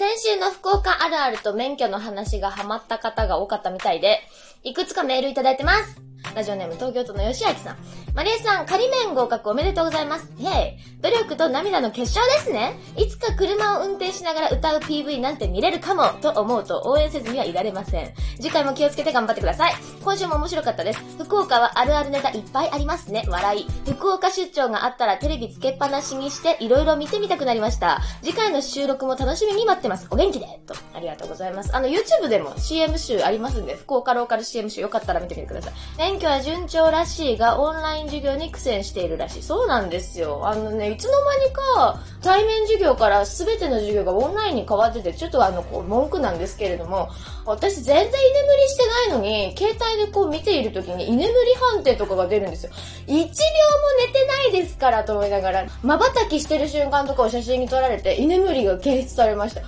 先週の福岡あるあると免許の話がハマった方が多かったみたいで、いくつかメールいただいてます。ラジオネーム東京都の吉明さん。マリエさん、仮面合格おめでとうございます。イェイ。努力と涙の結晶ですね。いつか車を運転しながら歌う PV なんて見れるかも、と思うと応援せずにはいられません。次回も気をつけて頑張ってください。今週も面白かったです。福岡はあるあるネタいっぱいありますね。笑い。福岡出張があったらテレビつけっぱなしにしていろいろ見てみたくなりました。次回の収録も楽しみに待ってます。お元気でと。ありがとうございます。あの、YouTube でも CM 集ありますんで、福岡ローカル CM 集よかったら見てみてください。免許は順調らしいが、オンライン授業に苦戦しているらしい。そうなんですよ。あのね、いつの間にか、対面授業から全ての授業がオンラインに変わってて、ちょっとあの、こう、文句なんですけれども、私全然居眠りしてないのに、携帯でこう見ている時に居眠り判定とかが出るんですよ。1秒も寝てないですからと思いながら、瞬きしてる瞬間とかを写真に撮られて、居眠りが検出されました。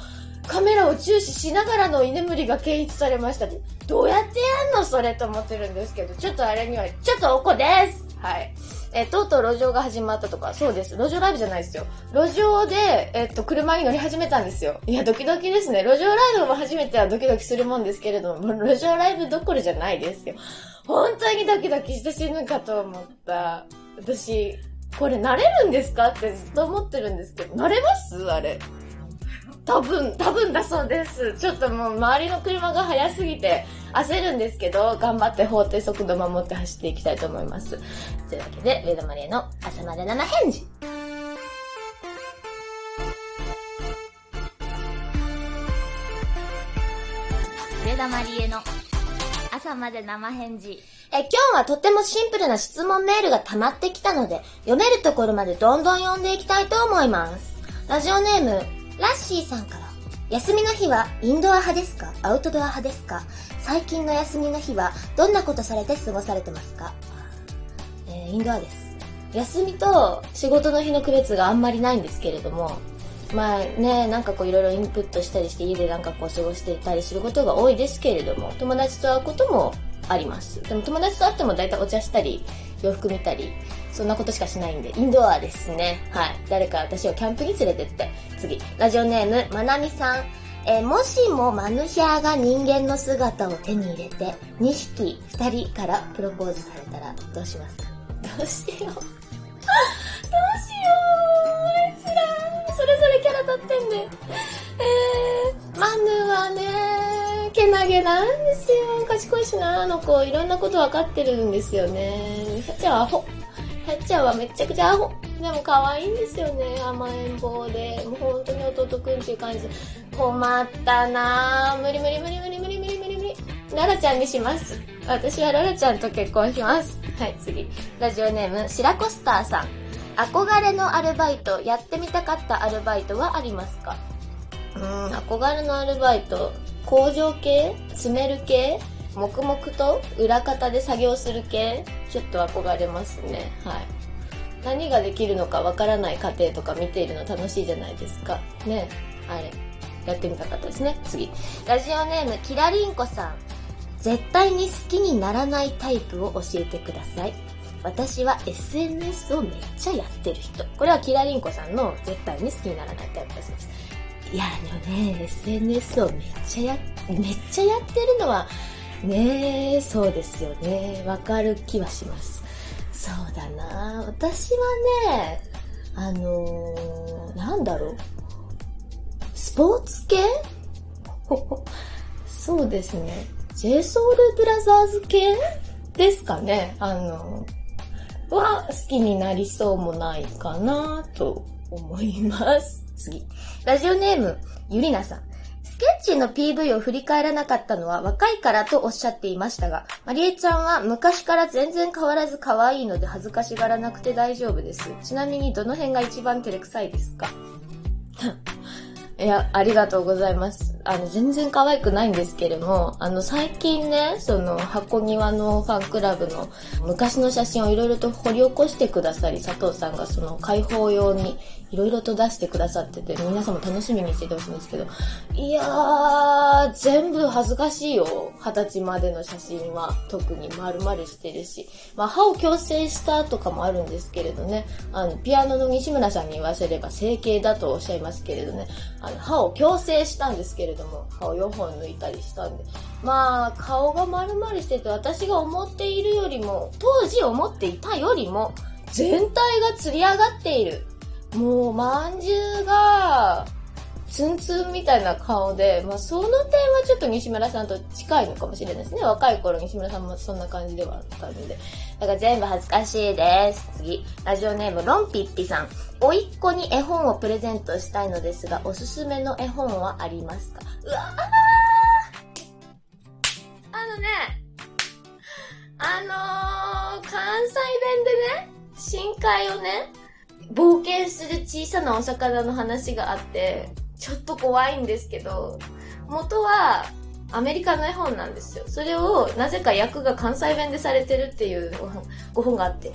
カメラを注視しながらの居眠りが検出されました。どうやってやんの？それと思ってるんですけど、ちょっとあれには、ちょっとおこですはい。えとうとう路上が始まったとか、そうです。路上ライブじゃないですよ。路上で、えっと、車に乗り始めたんですよ。いや、ドキドキですね。路上ライブも初めてはドキドキするもんですけれども、路上ライブどころじゃないですよ。本当にドキドキして死ぬかと思った。私、これ慣れるんですか？ってずっと思ってるんですけど、慣れます？あれ。多分、多分だそうです。ちょっともう周りの車が速すぎて焦るんですけど、頑張って法定速度守って走っていきたいと思います。というわけで、上田マリエの朝まで生返事。上田マリエの朝まで生返事。え、今日はとってもシンプルな質問メールが溜まってきたので、読めるところまでどんどん読んでいきたいと思います。ラジオネーム、ラッシーさんから。休みの日はインドア派ですか？アウトドア派ですか？最近の休みの日はどんなことされて過ごされてますか？えー、インドアです。休みと仕事の日の区別があんまりないんですけれども、まあね、なんかこういろいろインプットしたりして家でなんかこう過ごしていたりすることが多いですけれども、友達と会うこともあります。でも友達と会っても大体お茶したり、洋服見たり、そんなことしかしないんで、インドアですね。はい。誰か私をキャンプに連れてって。次。ラジオネーム、まなみさん。えー、もしもマヌヒャーが人間の姿を手に入れて、2匹、2人からプロポーズされたら、どうしますか？どうしよう。どうしよう。あいつら、それぞれキャラ立ってんで。えー、マヌはね、けなげなんですよ。賢いしな、あの子。いろんなことわかってるんですよね。じゃあ、アホ。はっちゃんはめちゃくちゃアホ。でも可愛いんですよね。甘えん坊で。もう本当に弟くんっていう感じ。困ったなぁ。無理無理無理無理無理無理無理無理。ララちゃんにします。私はララちゃんと結婚します。はい、次。ラジオネーム、白コスターさん。憧れのアルバイト、やってみたかったアルバイトはありますか？うん、憧れのアルバイト、工場系詰める系黙々と裏方で作業する系ちょっと憧れますね。はい。何ができるのかわからない過程とか見ているの楽しいじゃないですか。ね。あれ。やってみたかったですね。次。ラジオネーム、キラリンコさん。絶対に好きにならないタイプを教えてください。私は SNS をめっちゃやってる人。これはキラリンコさんの絶対に好きにならないタイプです。いや、でもね、SNS をめっちゃや、めっちゃやってるのは、ね、そうですよね。わかる気はします。そうだな私はね、あのー、なんだろう。スポーツ系？そうですね。JSOUL ブラザーズ系ですかね。あのー、は好きになりそうもないかなと思います。次。ラジオネーム、ゆりなさん。スケッチの PV を振り返らなかったのは若いからとおっしゃっていましたが、マリエちゃんは昔から全然変わらず可愛いので恥ずかしがらなくて大丈夫です。ちなみにどの辺が一番照れくさいですか？いや、ありがとうございます。あの、全然可愛くないんですけれども、あの、最近ね、その、箱庭のファンクラブの昔の写真をいろいろと掘り起こしてくださり、佐藤さんがその、開放用にいろいろと出してくださってて、皆さんも楽しみにしててほしいんですけど、いやー、全部恥ずかしいよ。二十歳までの写真は。特に丸々してるし。まあ、歯を矯正したとかもあるんですけれどね。あの、ピアノの西村さんに言わせれば整形だとおっしゃいますけれどね。あの、歯を矯正したんですけれども、歯を4本抜いたりしたんで。まあ、顔が丸々してて、私が思っているよりも、当時思っていたよりも、全体が釣り上がっている。もう、まんじゅうが、ツンツンみたいな顔で、まあその点はちょっと西村さんと近いのかもしれないですね。若い頃西村さんもそんな感じではあったので。だから全部恥ずかしいです。次。ラジオネームロンピッピさん。おいっ子に絵本をプレゼントしたいのですが、おすすめの絵本はありますか？うわああのね、あのー、関西弁でね、深海をね、冒険する小さなお魚の話があって、ちょっと怖いんですけど、元はアメリカの絵本なんですよ。それをなぜか役が関西弁でされてるっていうご本があって、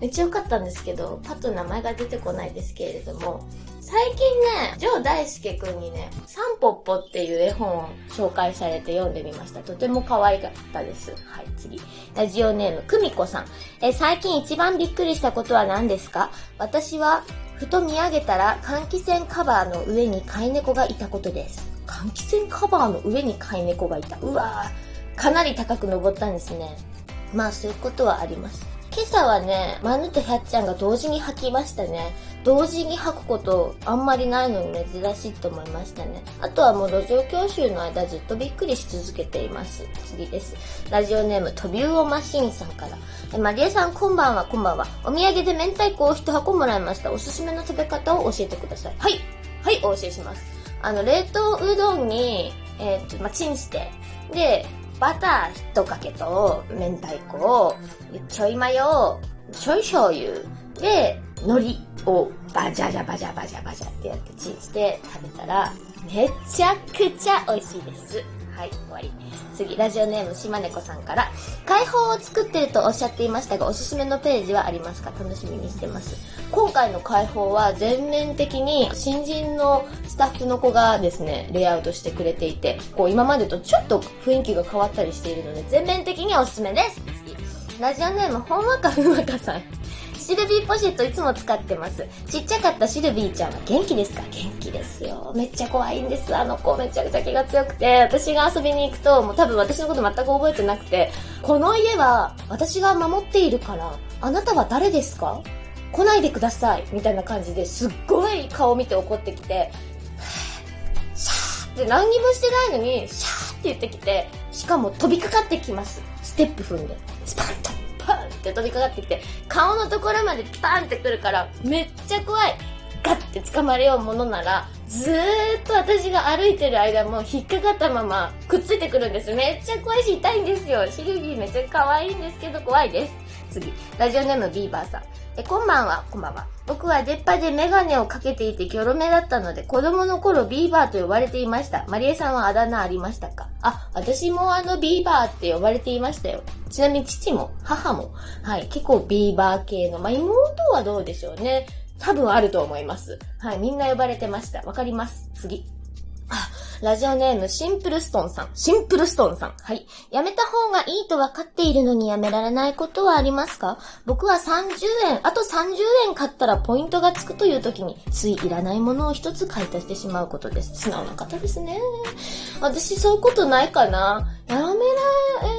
めっちゃ良かったんですけど、パッと名前が出てこないですけれども、最近ね、ジョー大輔くんにね、サンポッポっていう絵本を紹介されて読んでみました。とても可愛かったです。はい、次。ラジオネーム、くみこさん。え、最近一番びっくりしたことは何ですか？私はふと見上げたら換気扇カバーの上に飼い猫がいたことです。換気扇カバーの上に飼い猫がいた。うわぁ、かなり高く登ったんですね。まあそういうことはあります。今朝はね、マヌとヒャッちゃんが同時に吐きましたね。同時に吐くことあんまりないのに珍しいと思いましたね。あとはもう路上教習の間ずっとびっくりし続けています。次です。ラジオネーム、トビウオマシンさんから。え、マリエさんこんばんは、こんばんは。お土産で明太子を一箱もらいました。おすすめの食べ方を教えてください。はい。はい、お教えします。あの、冷凍うどんに、えー、っと、まあ、チンして、で、バター一かけと、明太子を、ちょいマヨ、ちょい醤油、で、海苔をバジャジャバジャバジャバジャってやってチンして食べたら、めちゃくちゃ美味しいです。はい、終わり。次、ラジオネーム島猫さんから、解放を作ってるとおっしゃっていましたが、おすすめのページはありますか？楽しみにしてます。今回の解放は全面的に新人のスタッフの子がですね、レイアウトしてくれていて、こう今までとちょっと雰囲気が変わったりしているので、全面的におすすめです。次、ラジオネームほんわかふんわかさん。シルビーポシェットいつも使ってます。ちっちゃかったシルビーちゃんは元気ですか？元気ですよ。めっちゃ怖いんです。あの子めちゃくちゃ気が強くて、私が遊びに行くと、もう多分私のこと全く覚えてなくて、この家は私が守っているから、あなたは誰ですか？来ないでくださいみたいな感じですっごい顔見て怒ってきて、シャーって何にもしてないのに、シャーって言ってきて、しかも飛びかかってきます。ステップ踏んで。スパッとって飛びかかってきて、顔のところまでパンってくるから、めっちゃ怖い。ガッて掴まれようものなら、ずーっと私が歩いてる間も引っかかったままくっついてくるんです。めっちゃ怖いし痛いんですよ。シルビーめっちゃ可愛いんですけど怖いです。次。ラジオネームビーバーさん。え、こんばんは、こんばんは。僕は出っ歯でメガネをかけていてギョロ目だったので、子供の頃ビーバーと呼ばれていました。マリエさんはあだ名ありましたか？あ、私もあのビーバーって呼ばれていましたよ。ちなみに父も母も、はい、結構ビーバー系の、まあ、妹はどうでしょうね。多分あると思います。はい、みんな呼ばれてました。わかります。次。あ、ラジオネーム、シンプルストーンさん。シンプルストーンさん。はい。やめた方がいいと分かっているのにやめられないことはありますか？僕は30円、あと30円買ったらポイントがつくという時に、ついいらないものを一つ買い足してしまうことです。素直な方ですね。私そういうことないかなやめられ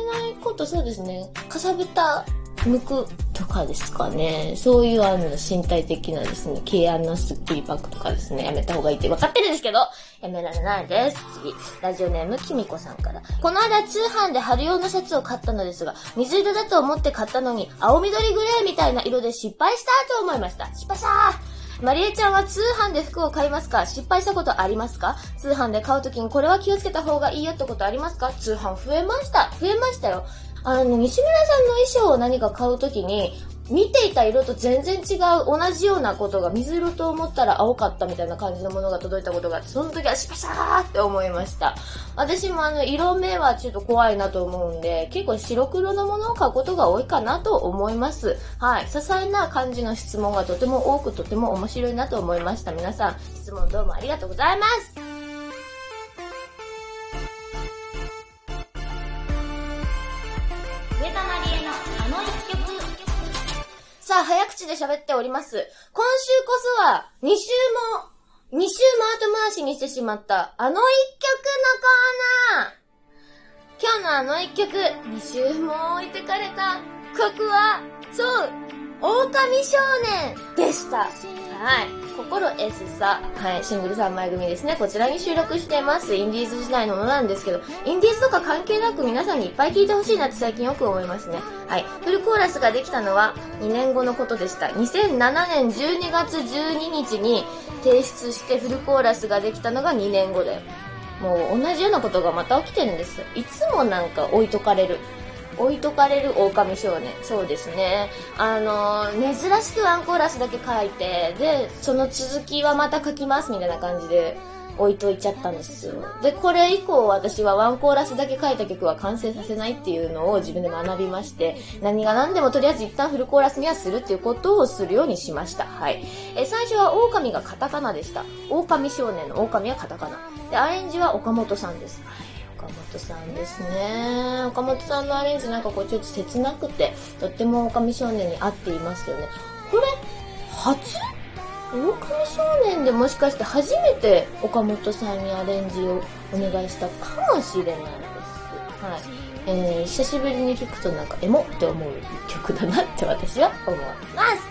ないこと、そうですね。かさぶた向くとかですかね。そういうあの身体的なですね、軽安なスッキリパックとかですね、やめた方がいいって分かってるんですけど、やめられないです。次、ラジオネームきみこさんから。この間通販で春用のシャツを買ったのですが、水色だと思って買ったのに、青緑グレーみたいな色で失敗したと思いました。失敗したマリエちゃんは通販で服を買いますか？失敗したことありますか？通販で買うときにこれは気をつけた方がいいよってことありますか？通販増えました。増えましたよ。あの、西村さんの衣装を何か買うときに、見ていた色と全然違う同じようなことが水色と思ったら青かったみたいな感じのものが届いたことがあって、その時はシャシャーって思いました。私もあの、色目はちょっと怖いなと思うんで、結構白黒のものを買うことが多いかなと思います。はい。些細な感じの質問がとても多くとても面白いなと思いました。皆さん、質問どうもありがとうございます。上田まりえのあの一曲。さあ、早口で喋っております。今週こそは、2週も、2週も後回しにしてしまった、あの一曲のコーナー今日のあの一曲、2週も置いてかれた曲は、そう、狼少年でした。はい。心 S さ、はい、シングル3枚組ですね。こちらに収録してます。インディーズ時代のものなんですけど、インディーズとか関係なく皆さんにいっぱい聴いてほしいなって最近よく思いますね。はい。フルコーラスができたのは2年後のことでした。2007年12月12日に提出してフルコーラスができたのが2年後だよ。もう同じようなことがまた起きてるんです。いつもなんか置いとかれる。置いとかれる狼少年。そうですね。あの、珍しくワンコーラスだけ書いて、で、その続きはまた書きますみたいな感じで置いといちゃったんですよ。で、これ以降私はワンコーラスだけ書いた曲は完成させないっていうのを自分で学びまして、何が何でもとりあえず一旦フルコーラスにはするっていうことをするようにしました。はい。え、最初は狼がカタカナでした。狼少年の狼はカタカナ。で、アレンジは岡本さんです。はい岡本さんですね。岡本さんのアレンジなんかこうちょっと切なくて、とっても狼少年に合っていますよね。これ、初？狼少年でもしかして初めて岡本さんにアレンジをお願いしたかもしれないです。はい。えー、久しぶりに聞くとなんかエモって思う曲だなって私は思います。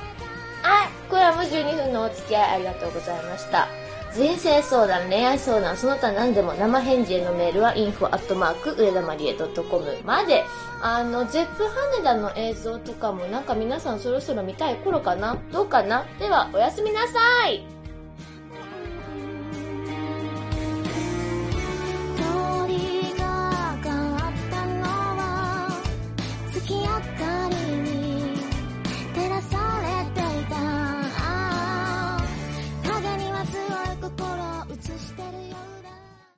はい。これはもう12分のお付き合いありがとうございました。人生相談、恋愛相談、その他何でも生返事へのメールは info@ 上田まりえ .com まで。あの、ゼップ羽田の映像とかもなんか皆さんそろそろ見たい頃かな。どうかな。では、おやすみなさい。